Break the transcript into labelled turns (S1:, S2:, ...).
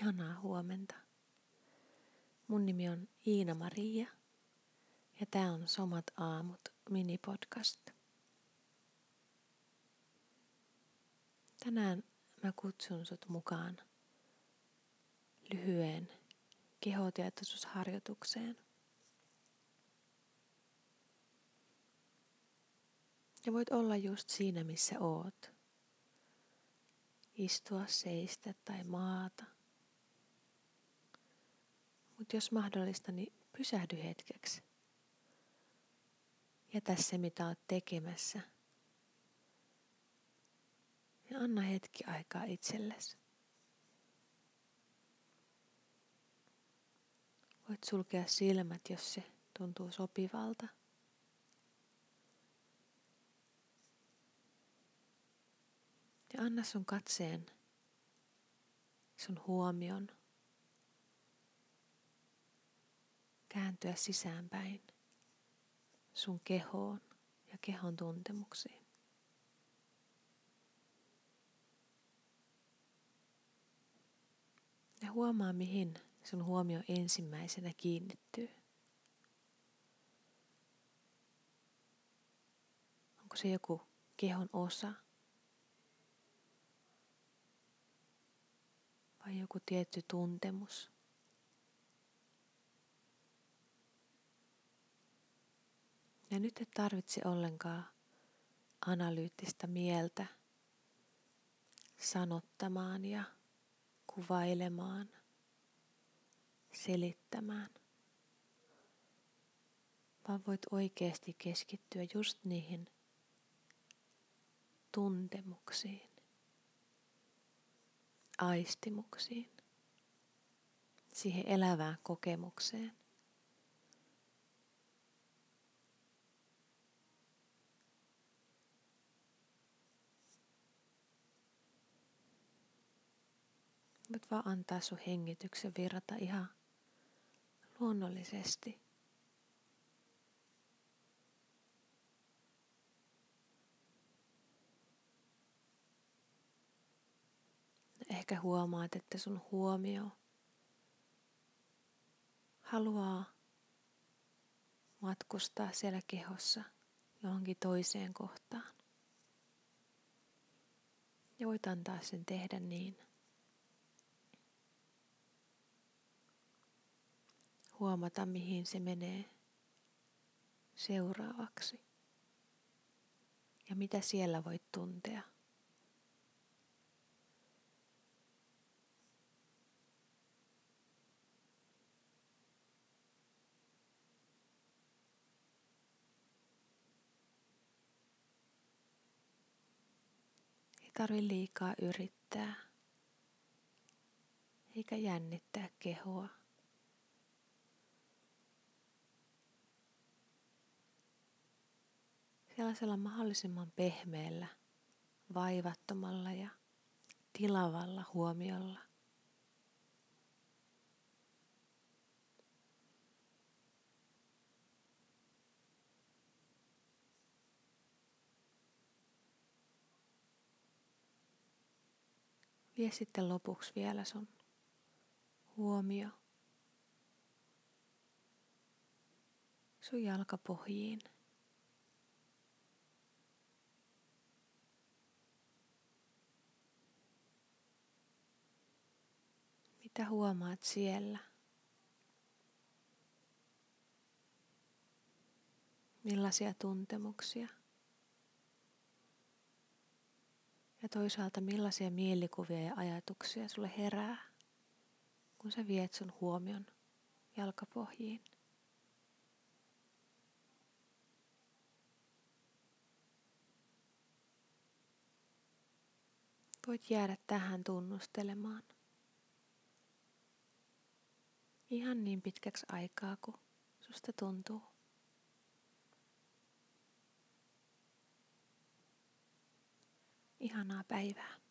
S1: Ihanaa huomenta. Mun nimi on Iina Maria ja tää on Somat aamut minipodcast. Tänään mä kutsun sut mukaan lyhyen kehotietoisuusharjoitukseen. Ja voit olla just siinä, missä oot. Istua, seistä tai maata – mutta jos mahdollista, niin pysähdy hetkeksi. Jätä se, mitä olet tekemässä. Ja anna hetki aikaa itsellesi. Voit sulkea silmät, jos se tuntuu sopivalta. Ja anna sun katseen, sun huomion – kääntyä sisäänpäin sun kehoon ja kehon tuntemuksiin. Ja huomaa, mihin sun huomio ensimmäisenä kiinnittyy. Onko se joku kehon osa? Vai joku tietty tuntemus? Ja nyt et tarvitse ollenkaan analyyttistä mieltä sanottamaan ja kuvailemaan, selittämään, vaan voit oikeasti keskittyä just niihin tuntemuksiin, aistimuksiin, siihen elävään kokemukseen. Voit vaan antaa sun hengityksen virrata ihan luonnollisesti. Ehkä huomaat, että sun huomio haluaa matkustaa siellä kehossa johonkin toiseen kohtaan. Ja voit antaa sen tehdä niin. Huomata, mihin se menee seuraavaksi ja mitä siellä voit tuntea. Ei tarvi liikaa yrittää eikä jännittää kehoa. Sellaisella mahdollisimman pehmeällä, vaivattomalla ja tilavalla huomiolla. Vie sitten lopuksi vielä sun huomio sun jalkapohjiin. Mitä huomaat siellä? Millaisia tuntemuksia? Ja toisaalta millaisia mielikuvia ja ajatuksia sulle herää, kun sä viet sun huomion jalkapohjiin? Voit jäädä tähän tunnustelemaan ihan niin pitkäksi aikaa kuin susta tuntuu. Ihanaa päivää.